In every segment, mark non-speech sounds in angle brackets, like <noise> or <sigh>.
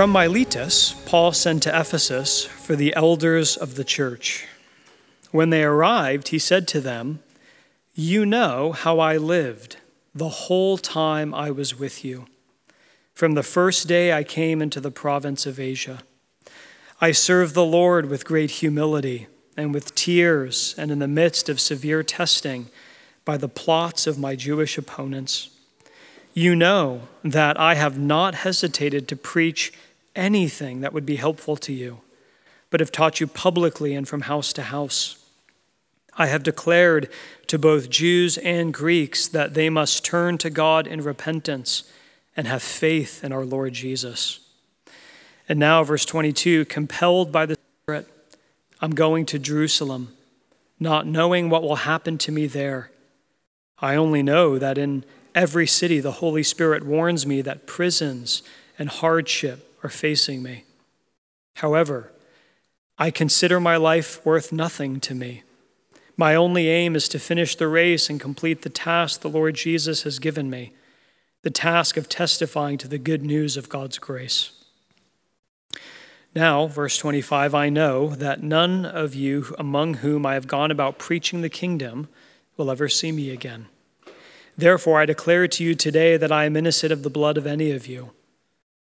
From Miletus, Paul sent to Ephesus for the elders of the church. When they arrived, he said to them, You know how I lived the whole time I was with you, from the first day I came into the province of Asia. I served the Lord with great humility and with tears, and in the midst of severe testing by the plots of my Jewish opponents. You know that I have not hesitated to preach anything that would be helpful to you, but have taught you publicly and from house to house. I have declared to both Jews and Greeks that they must turn to God in repentance and have faith in our Lord Jesus. And now, verse 22 compelled by the Spirit, I'm going to Jerusalem, not knowing what will happen to me there. I only know that in every city the Holy Spirit warns me that prisons and hardship are facing me. However, I consider my life worth nothing to me. My only aim is to finish the race and complete the task the Lord Jesus has given me the task of testifying to the good news of God's grace. Now, verse 25, I know that none of you among whom I have gone about preaching the kingdom will ever see me again. Therefore, I declare to you today that I am innocent of the blood of any of you,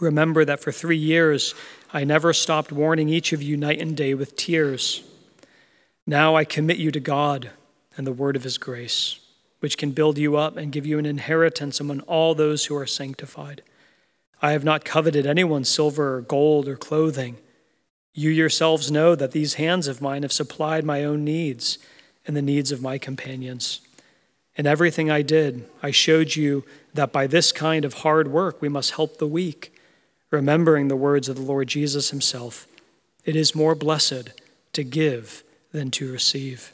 Remember that for three years I never stopped warning each of you night and day with tears. Now I commit you to God and the word of his grace, which can build you up and give you an inheritance among all those who are sanctified. I have not coveted anyone's silver or gold or clothing. You yourselves know that these hands of mine have supplied my own needs and the needs of my companions. In everything I did, I showed you that by this kind of hard work we must help the weak, remembering the words of the Lord Jesus himself It is more blessed to give than to receive.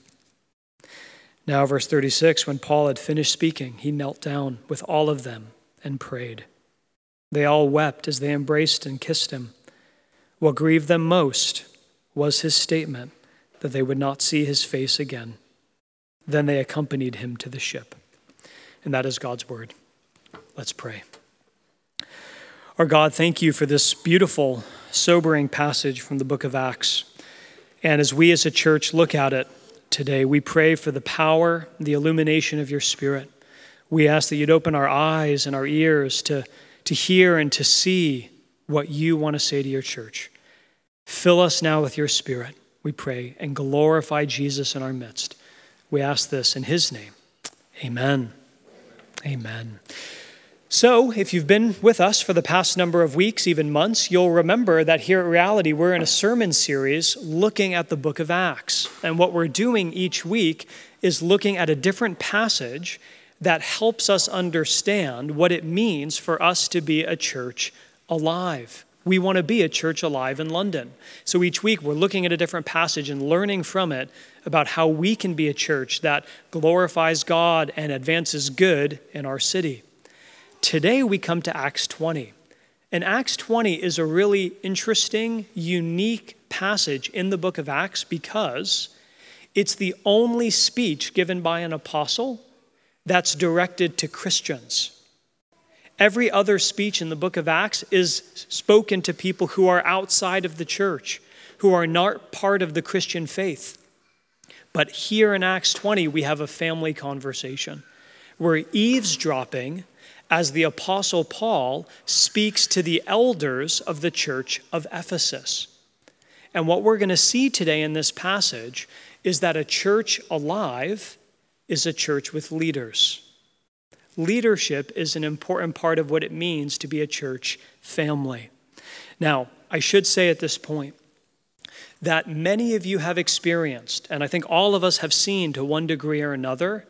Now, verse 36 when Paul had finished speaking, he knelt down with all of them and prayed. They all wept as they embraced and kissed him. What grieved them most was his statement that they would not see his face again. Then they accompanied him to the ship. And that is God's word. Let's pray. Our God, thank you for this beautiful, sobering passage from the book of Acts. And as we as a church look at it today, we pray for the power, the illumination of your Spirit. We ask that you'd open our eyes and our ears to to hear and to see what you want to say to your church. Fill us now with your Spirit, we pray, and glorify Jesus in our midst. We ask this in his name. Amen. Amen. So, if you've been with us for the past number of weeks, even months, you'll remember that here at Reality, we're in a sermon series looking at the book of Acts. And what we're doing each week is looking at a different passage that helps us understand what it means for us to be a church alive. We want to be a church alive in London. So each week we're looking at a different passage and learning from it about how we can be a church that glorifies God and advances good in our city. Today we come to Acts 20. And Acts 20 is a really interesting, unique passage in the book of Acts because it's the only speech given by an apostle that's directed to Christians. Every other speech in the book of Acts is spoken to people who are outside of the church, who are not part of the Christian faith. But here in Acts 20, we have a family conversation. We're eavesdropping as the Apostle Paul speaks to the elders of the church of Ephesus. And what we're going to see today in this passage is that a church alive is a church with leaders. Leadership is an important part of what it means to be a church family. Now, I should say at this point that many of you have experienced, and I think all of us have seen to one degree or another,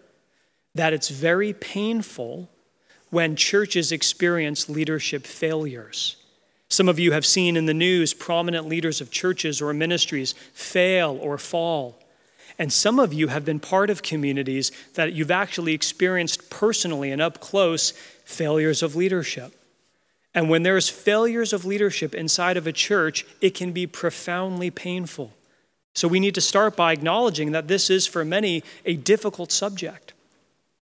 that it's very painful when churches experience leadership failures. Some of you have seen in the news prominent leaders of churches or ministries fail or fall. And some of you have been part of communities that you've actually experienced personally and up close failures of leadership. And when there's failures of leadership inside of a church, it can be profoundly painful. So we need to start by acknowledging that this is, for many, a difficult subject.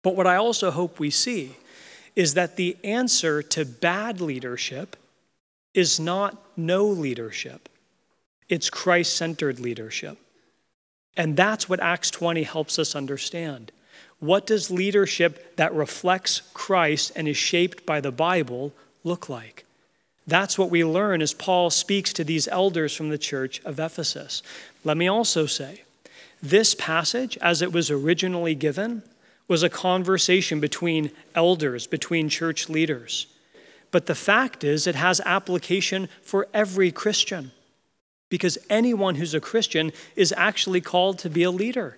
But what I also hope we see is that the answer to bad leadership is not no leadership, it's Christ centered leadership. And that's what Acts 20 helps us understand. What does leadership that reflects Christ and is shaped by the Bible look like? That's what we learn as Paul speaks to these elders from the church of Ephesus. Let me also say, this passage, as it was originally given, was a conversation between elders, between church leaders. But the fact is, it has application for every Christian because anyone who's a Christian is actually called to be a leader.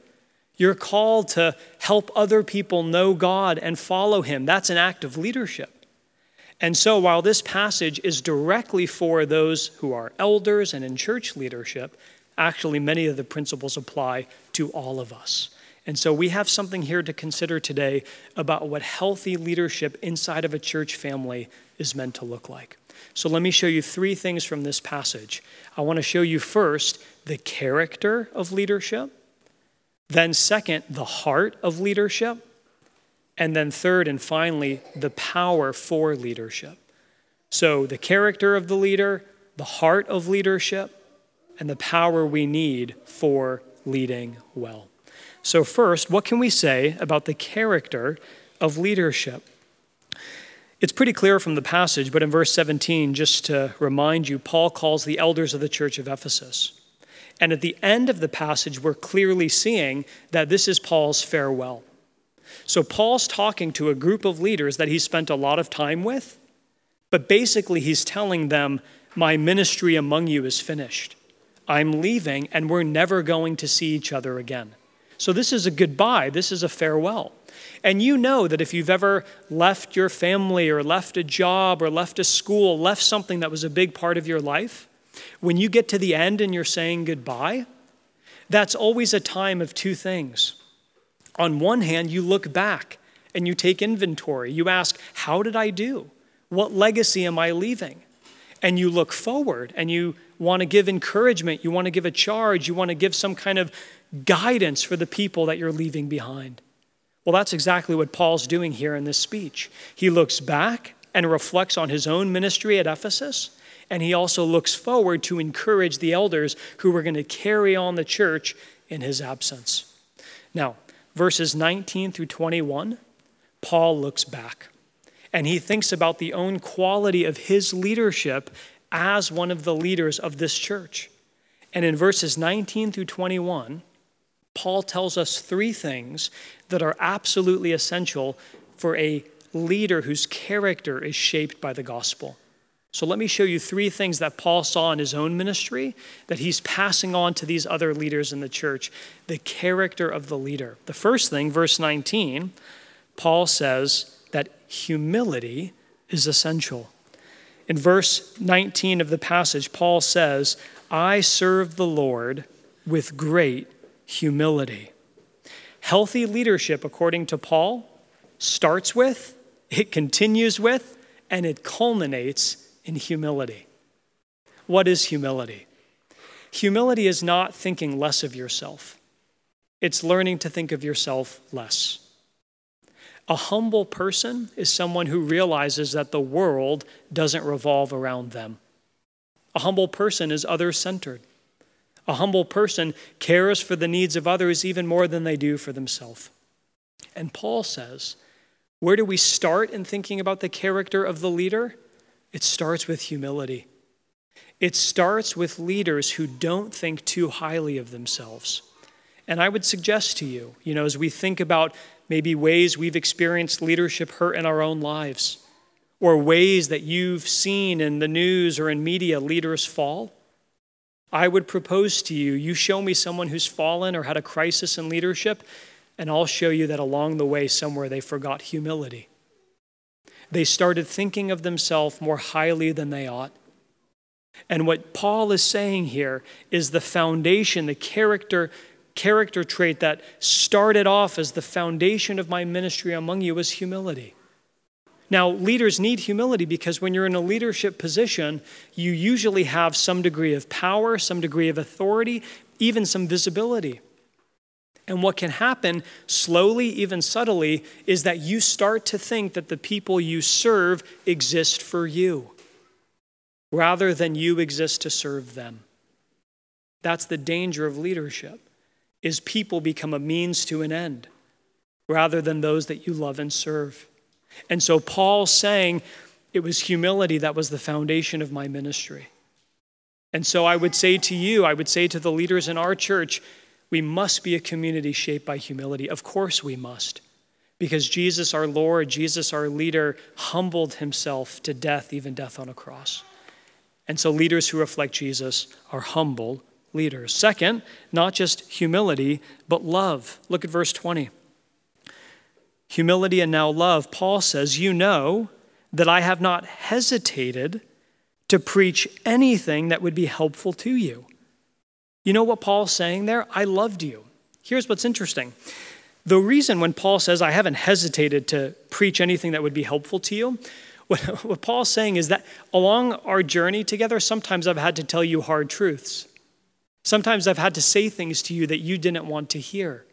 You're called to help other people know God and follow Him. That's an act of leadership. And so, while this passage is directly for those who are elders and in church leadership, actually, many of the principles apply to all of us. And so, we have something here to consider today about what healthy leadership inside of a church family is meant to look like. So, let me show you three things from this passage. I want to show you first the character of leadership, then, second, the heart of leadership, and then, third and finally, the power for leadership. So, the character of the leader, the heart of leadership, and the power we need for leading well. So, first, what can we say about the character of leadership? It's pretty clear from the passage, but in verse 17, just to remind you, Paul calls the elders of the church of Ephesus. And at the end of the passage, we're clearly seeing that this is Paul's farewell. So Paul's talking to a group of leaders that he spent a lot of time with, but basically he's telling them, My ministry among you is finished. I'm leaving, and we're never going to see each other again. So this is a goodbye, this is a farewell. And you know that if you've ever left your family or left a job or left a school, left something that was a big part of your life, when you get to the end and you're saying goodbye, that's always a time of two things. On one hand, you look back and you take inventory. You ask, How did I do? What legacy am I leaving? And you look forward and you want to give encouragement, you want to give a charge, you want to give some kind of guidance for the people that you're leaving behind. Well, that's exactly what Paul's doing here in this speech. He looks back and reflects on his own ministry at Ephesus, and he also looks forward to encourage the elders who were going to carry on the church in his absence. Now, verses 19 through 21, Paul looks back and he thinks about the own quality of his leadership as one of the leaders of this church. And in verses 19 through 21, Paul tells us three things that are absolutely essential for a leader whose character is shaped by the gospel. So let me show you three things that Paul saw in his own ministry that he's passing on to these other leaders in the church the character of the leader. The first thing, verse 19, Paul says that humility is essential. In verse 19 of the passage, Paul says, I serve the Lord with great humility. Healthy leadership, according to Paul, starts with, it continues with, and it culminates in humility. What is humility? Humility is not thinking less of yourself, it's learning to think of yourself less. A humble person is someone who realizes that the world doesn't revolve around them. A humble person is other centered. A humble person cares for the needs of others even more than they do for themselves. And Paul says, where do we start in thinking about the character of the leader? It starts with humility. It starts with leaders who don't think too highly of themselves. And I would suggest to you, you know, as we think about maybe ways we've experienced leadership hurt in our own lives, or ways that you've seen in the news or in media leaders fall, I would propose to you you show me someone who's fallen or had a crisis in leadership, and I'll show you that along the way, somewhere they forgot humility. They started thinking of themselves more highly than they ought. And what Paul is saying here is the foundation, the character character trait that started off as the foundation of my ministry among you was humility. Now, leaders need humility because when you're in a leadership position, you usually have some degree of power, some degree of authority, even some visibility. And what can happen slowly, even subtly, is that you start to think that the people you serve exist for you rather than you exist to serve them. That's the danger of leadership is people become a means to an end rather than those that you love and serve. And so Paul's saying it was humility that was the foundation of my ministry. And so I would say to you, I would say to the leaders in our church, we must be a community shaped by humility. Of course we must. Because Jesus, our Lord, Jesus, our leader, humbled himself to death, even death on a cross. And so leaders who reflect Jesus are humble leaders. Second, not just humility, but love. Look at verse 20. Humility and now love. Paul says, You know that I have not hesitated to preach anything that would be helpful to you. You know what Paul's saying there? I loved you. Here's what's interesting. The reason when Paul says, I haven't hesitated to preach anything that would be helpful to you, <laughs> what, what Paul's saying is that along our journey together, sometimes I've had to tell you hard truths. Sometimes I've had to say things to you that you didn't want to hear.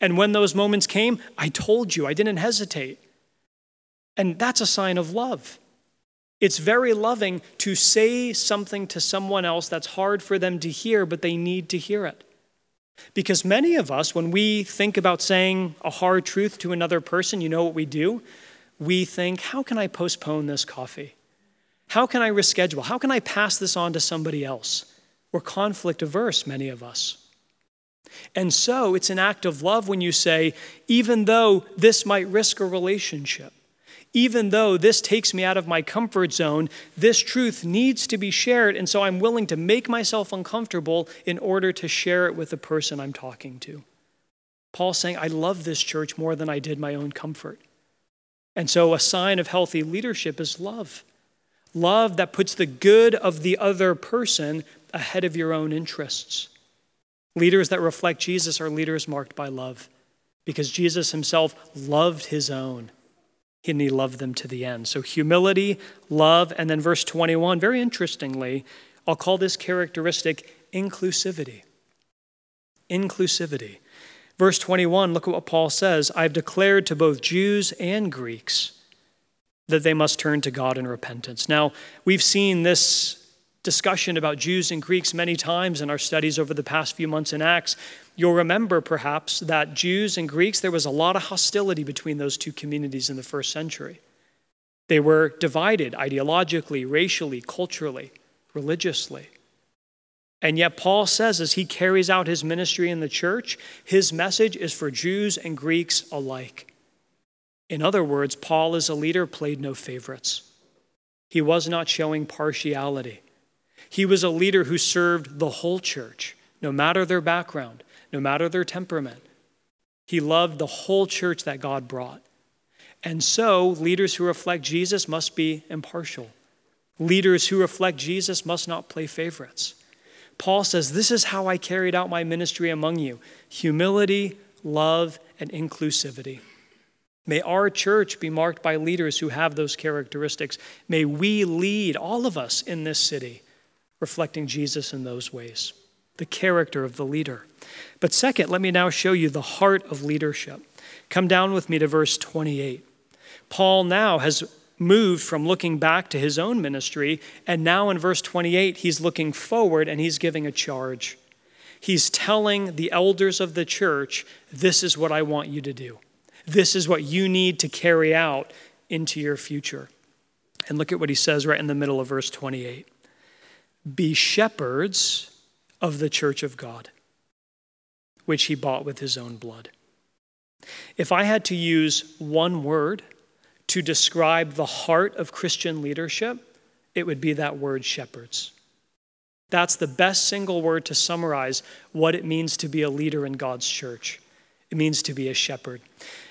And when those moments came, I told you, I didn't hesitate. And that's a sign of love. It's very loving to say something to someone else that's hard for them to hear, but they need to hear it. Because many of us, when we think about saying a hard truth to another person, you know what we do? We think, how can I postpone this coffee? How can I reschedule? How can I pass this on to somebody else? We're conflict averse, many of us. And so it's an act of love when you say, even though this might risk a relationship, even though this takes me out of my comfort zone, this truth needs to be shared. And so I'm willing to make myself uncomfortable in order to share it with the person I'm talking to. Paul's saying, I love this church more than I did my own comfort. And so a sign of healthy leadership is love. Love that puts the good of the other person ahead of your own interests. Leaders that reflect Jesus are leaders marked by love because Jesus himself loved his own and he loved them to the end. So, humility, love, and then verse 21, very interestingly, I'll call this characteristic inclusivity. Inclusivity. Verse 21, look at what Paul says I've declared to both Jews and Greeks that they must turn to God in repentance. Now, we've seen this discussion about Jews and Greeks many times in our studies over the past few months in Acts. You'll remember perhaps that Jews and Greeks, there was a lot of hostility between those two communities in the first century. They were divided ideologically, racially, culturally, religiously. And yet, Paul says as he carries out his ministry in the church, his message is for Jews and Greeks alike. In other words, Paul, as a leader, played no favorites. He was not showing partiality. He was a leader who served the whole church, no matter their background, no matter their temperament. He loved the whole church that God brought. And so, leaders who reflect Jesus must be impartial. Leaders who reflect Jesus must not play favorites. Paul says, This is how I carried out my ministry among you humility, love, and inclusivity. May our church be marked by leaders who have those characteristics. May we lead, all of us in this city, reflecting Jesus in those ways, the character of the leader. But second, let me now show you the heart of leadership. Come down with me to verse 28. Paul now has moved from looking back to his own ministry, and now in verse 28, he's looking forward and he's giving a charge. He's telling the elders of the church, This is what I want you to do. This is what you need to carry out into your future. And look at what he says right in the middle of verse 28 be shepherds of the church of God, which he bought with his own blood. If I had to use one word to describe the heart of Christian leadership, it would be that word shepherds. That's the best single word to summarize what it means to be a leader in God's church. It means to be a shepherd.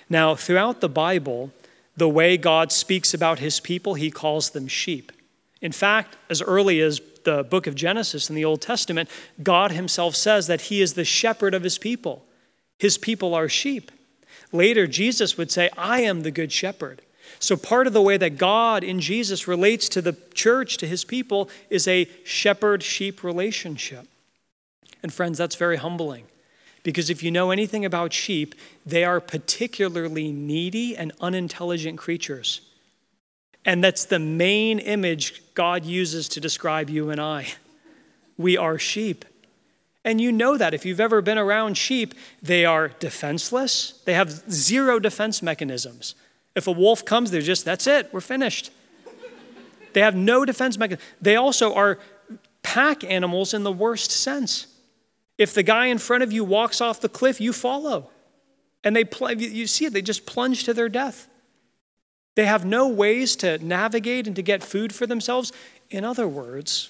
Now, throughout the Bible, the way God speaks about his people, he calls them sheep. In fact, as early as the book of Genesis in the Old Testament, God himself says that he is the shepherd of his people. His people are sheep. Later, Jesus would say, I am the good shepherd. So, part of the way that God in Jesus relates to the church, to his people, is a shepherd sheep relationship. And, friends, that's very humbling. Because if you know anything about sheep, they are particularly needy and unintelligent creatures. And that's the main image God uses to describe you and I. We are sheep. And you know that if you've ever been around sheep, they are defenseless. They have zero defense mechanisms. If a wolf comes, they're just, that's it, we're finished. They have no defense mechanism. They also are pack animals in the worst sense. If the guy in front of you walks off the cliff, you follow. And they pl- you see it, they just plunge to their death. They have no ways to navigate and to get food for themselves. In other words,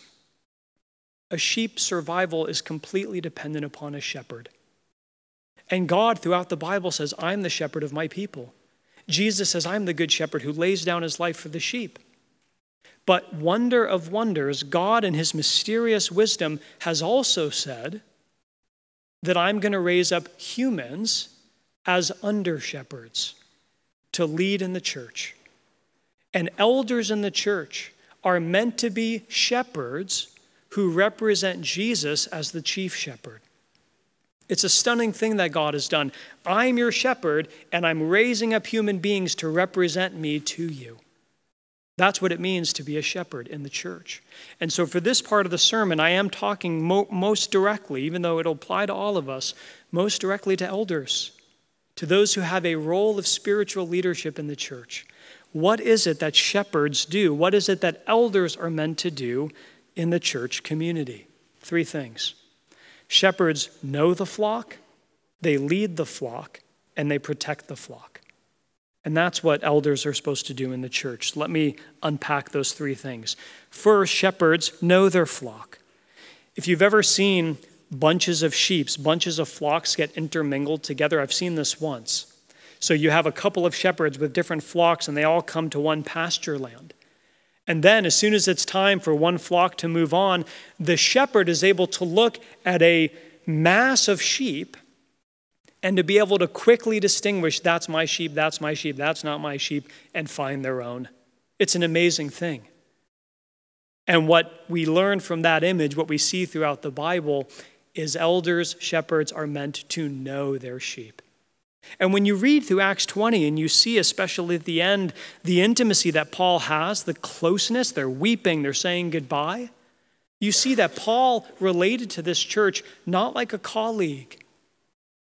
a sheep's survival is completely dependent upon a shepherd. And God, throughout the Bible, says, I'm the shepherd of my people. Jesus says, I'm the good shepherd who lays down his life for the sheep. But wonder of wonders, God, in his mysterious wisdom, has also said, that I'm going to raise up humans as under shepherds to lead in the church. And elders in the church are meant to be shepherds who represent Jesus as the chief shepherd. It's a stunning thing that God has done. I'm your shepherd, and I'm raising up human beings to represent me to you. That's what it means to be a shepherd in the church. And so, for this part of the sermon, I am talking mo- most directly, even though it'll apply to all of us, most directly to elders, to those who have a role of spiritual leadership in the church. What is it that shepherds do? What is it that elders are meant to do in the church community? Three things shepherds know the flock, they lead the flock, and they protect the flock. And that's what elders are supposed to do in the church. Let me unpack those three things. First, shepherds know their flock. If you've ever seen bunches of sheep, bunches of flocks get intermingled together, I've seen this once. So you have a couple of shepherds with different flocks, and they all come to one pasture land. And then, as soon as it's time for one flock to move on, the shepherd is able to look at a mass of sheep and to be able to quickly distinguish that's my sheep, that's my sheep, that's not my sheep, and find their own. It's an amazing thing. And what we learn from that image, what we see throughout the Bible, is elders, shepherds are meant to know their sheep. And when you read through Acts 20 and you see, especially at the end, the intimacy that Paul has, the closeness, they're weeping, they're saying goodbye, you see that Paul related to this church not like a colleague,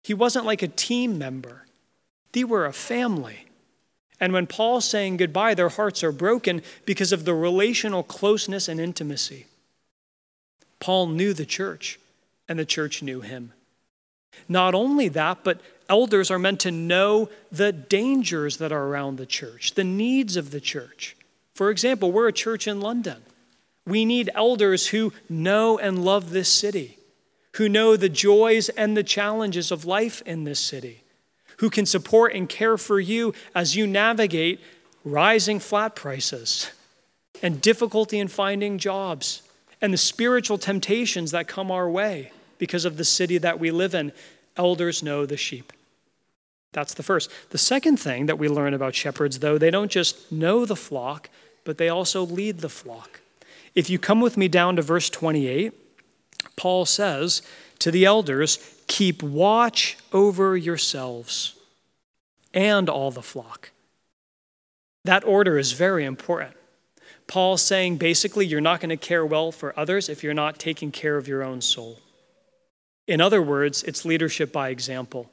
he wasn't like a team member, they were a family. And when Paul's saying goodbye, their hearts are broken because of the relational closeness and intimacy. Paul knew the church, and the church knew him. Not only that, but elders are meant to know the dangers that are around the church, the needs of the church. For example, we're a church in London. We need elders who know and love this city who know the joys and the challenges of life in this city, who can support and care for you as you navigate rising flat prices and difficulty in finding jobs and the spiritual temptations that come our way because of the city that we live in. Elders know the sheep. That's the first. The second thing that we learn about shepherds, though, they don't just know the flock, but they also lead the flock. If you come with me down to verse 28, Paul says to the elders, Keep watch over yourselves and all the flock. That order is very important. Paul's saying basically, you're not going to care well for others if you're not taking care of your own soul. In other words, it's leadership by example.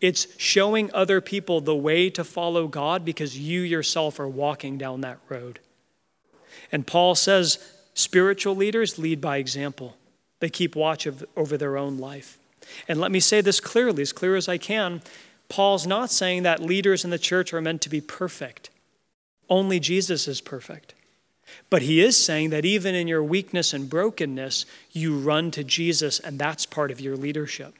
It's showing other people the way to follow God because you yourself are walking down that road. And Paul says spiritual leaders lead by example. They keep watch of, over their own life. And let me say this clearly, as clear as I can. Paul's not saying that leaders in the church are meant to be perfect. Only Jesus is perfect. But he is saying that even in your weakness and brokenness, you run to Jesus, and that's part of your leadership.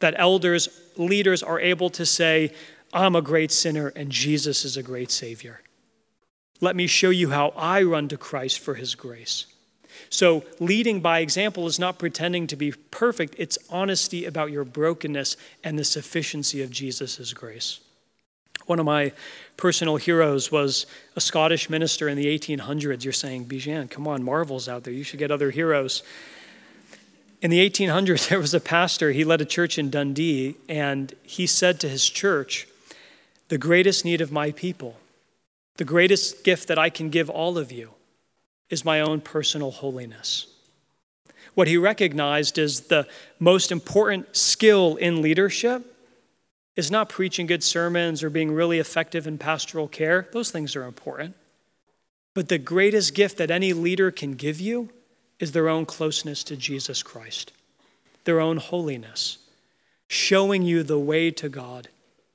That elders, leaders are able to say, I'm a great sinner, and Jesus is a great Savior. Let me show you how I run to Christ for his grace. So, leading by example is not pretending to be perfect, it's honesty about your brokenness and the sufficiency of Jesus' grace. One of my personal heroes was a Scottish minister in the 1800s. You're saying, Bijan, come on, Marvel's out there. You should get other heroes. In the 1800s, <laughs> there was a pastor, he led a church in Dundee, and he said to his church, The greatest need of my people, the greatest gift that I can give all of you, is my own personal holiness. What he recognized is the most important skill in leadership is not preaching good sermons or being really effective in pastoral care. Those things are important. But the greatest gift that any leader can give you is their own closeness to Jesus Christ, their own holiness, showing you the way to God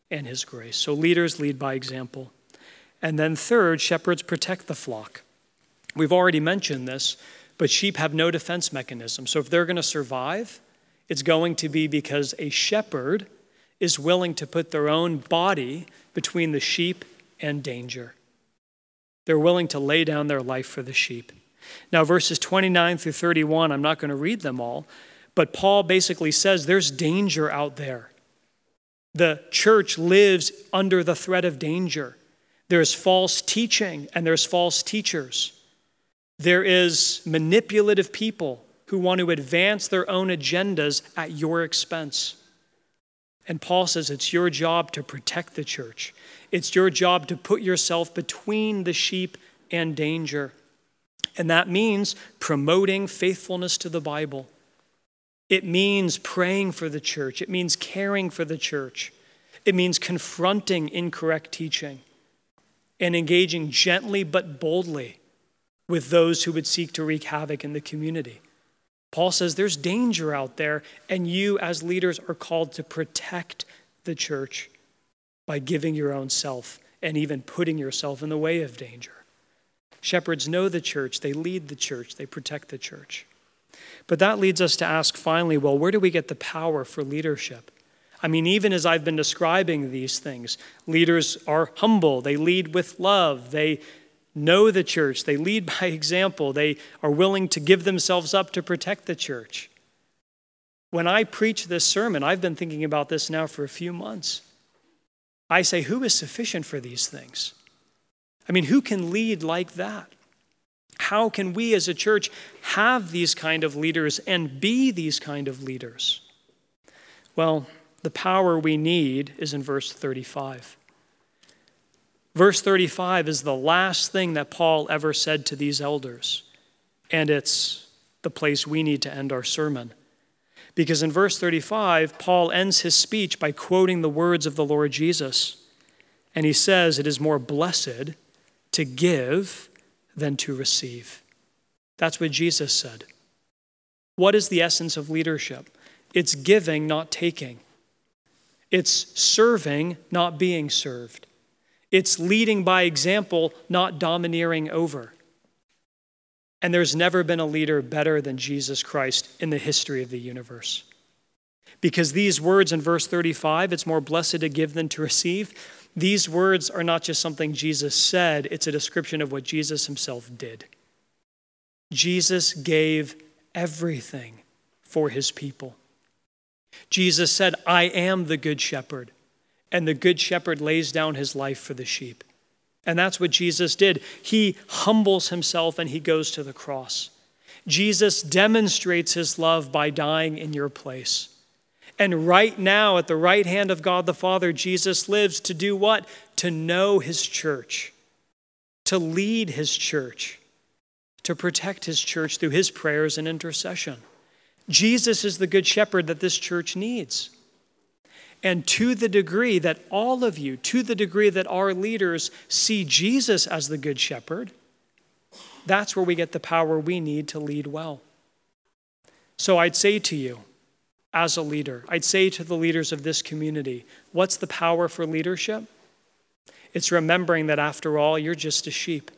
and His grace. So leaders lead by example. And then, third, shepherds protect the flock. We've already mentioned this, but sheep have no defense mechanism. So if they're going to survive, it's going to be because a shepherd is willing to put their own body between the sheep and danger. They're willing to lay down their life for the sheep. Now, verses 29 through 31, I'm not going to read them all, but Paul basically says there's danger out there. The church lives under the threat of danger. There's false teaching and there's false teachers. There is manipulative people who want to advance their own agendas at your expense. And Paul says it's your job to protect the church. It's your job to put yourself between the sheep and danger. And that means promoting faithfulness to the Bible. It means praying for the church. It means caring for the church. It means confronting incorrect teaching and engaging gently but boldly with those who would seek to wreak havoc in the community. Paul says there's danger out there, and you, as leaders, are called to protect the church by giving your own self and even putting yourself in the way of danger. Shepherds know the church, they lead the church, they protect the church. But that leads us to ask finally well, where do we get the power for leadership? I mean, even as I've been describing these things, leaders are humble, they lead with love, they know the church, they lead <laughs> by example, they are willing to give themselves up to protect the church. When I preach this sermon, I've been thinking about this now for a few months. I say, who is sufficient for these things? I mean, who can lead like that? How can we as a church have these kind of leaders and be these kind of leaders? Well, the power we need is in verse 35. Verse 35 is the last thing that Paul ever said to these elders, and it's the place we need to end our sermon. Because in verse 35, Paul ends his speech by quoting the words of the Lord Jesus. And he says, It is more blessed to give than to receive. That's what Jesus said. What is the essence of leadership? It's giving, not taking. It's serving, not being served. It's leading by example, not domineering over. And there's never been a leader better than Jesus Christ in the history of the universe. Because these words in verse 35, it's more blessed to give than to receive, these words are not just something Jesus said, it's a description of what Jesus himself did. Jesus gave everything for his people. Jesus said, I am the good shepherd and the good shepherd lays down his life for the sheep. And that's what Jesus did. He humbles himself and he goes to the cross. Jesus demonstrates his love by dying in your place. And right now, at the right hand of God the Father, Jesus lives to do what? To know his church, to lead his church, to protect his church through his prayers and intercession. Jesus is the good shepherd that this church needs. And to the degree that all of you, to the degree that our leaders see Jesus as the Good Shepherd, that's where we get the power we need to lead well. So I'd say to you, as a leader, I'd say to the leaders of this community, what's the power for leadership? It's remembering that after all, you're just a sheep,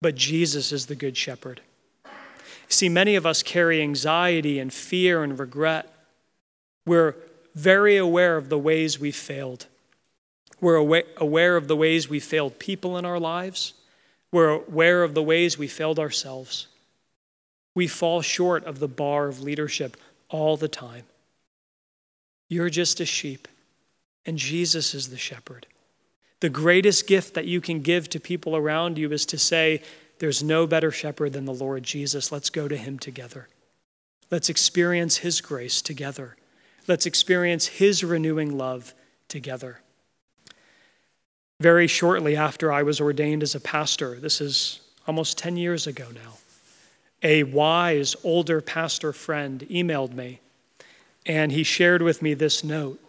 but Jesus is the Good Shepherd. See, many of us carry anxiety and fear and regret. We're very aware of the ways we failed. We're aware of the ways we failed people in our lives. We're aware of the ways we failed ourselves. We fall short of the bar of leadership all the time. You're just a sheep, and Jesus is the shepherd. The greatest gift that you can give to people around you is to say, There's no better shepherd than the Lord Jesus. Let's go to him together. Let's experience his grace together. Let's experience his renewing love together. Very shortly after I was ordained as a pastor, this is almost 10 years ago now, a wise older pastor friend emailed me and he shared with me this note.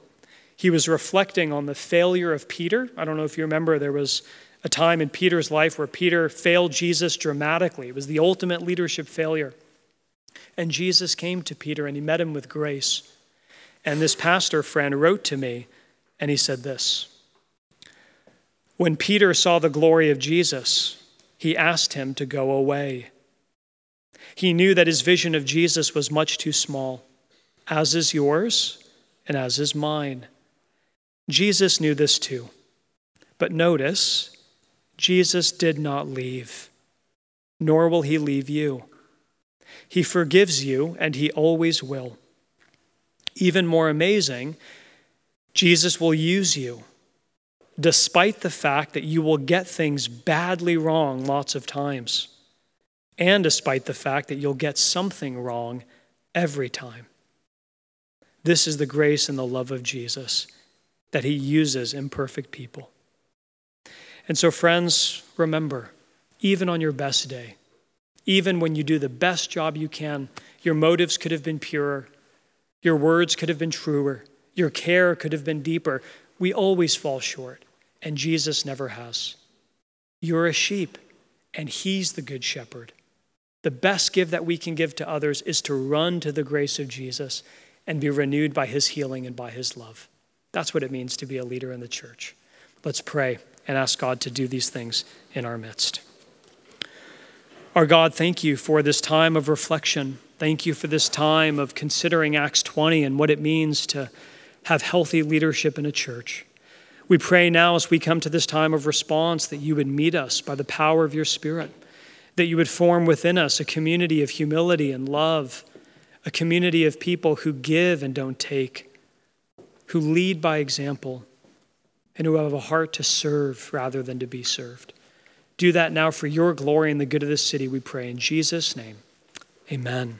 He was reflecting on the failure of Peter. I don't know if you remember, there was a time in Peter's life where Peter failed Jesus dramatically. It was the ultimate leadership failure. And Jesus came to Peter and he met him with grace. And this pastor friend wrote to me and he said this When Peter saw the glory of Jesus, he asked him to go away. He knew that his vision of Jesus was much too small, as is yours and as is mine. Jesus knew this too. But notice, Jesus did not leave, nor will he leave you. He forgives you, and he always will. Even more amazing, Jesus will use you, despite the fact that you will get things badly wrong lots of times and despite the fact that you'll get something wrong every time. This is the grace and the love of Jesus that he uses imperfect people. And so, friends, remember, even on your best day, even when you do the best job you can, your motives could have been purer, your words could have been truer, your care could have been deeper. We always fall short, and Jesus never has. You're a sheep, and he's the good shepherd. The best gift that we can give to others is to run to the grace of Jesus and be renewed by his healing and by his love. That's what it means to be a leader in the church. Let's pray and ask God to do these things in our midst. Our God, thank you for this time of reflection. Thank you for this time of considering Acts 20 and what it means to have healthy leadership in a church. We pray now as we come to this time of response that you would meet us by the power of your Spirit that you would form within us a community of humility and love, a community of people who give and don't take, who lead by example, and who have a heart to serve rather than to be served. Do that now for your glory and the good of this city, we pray. In Jesus' name, amen.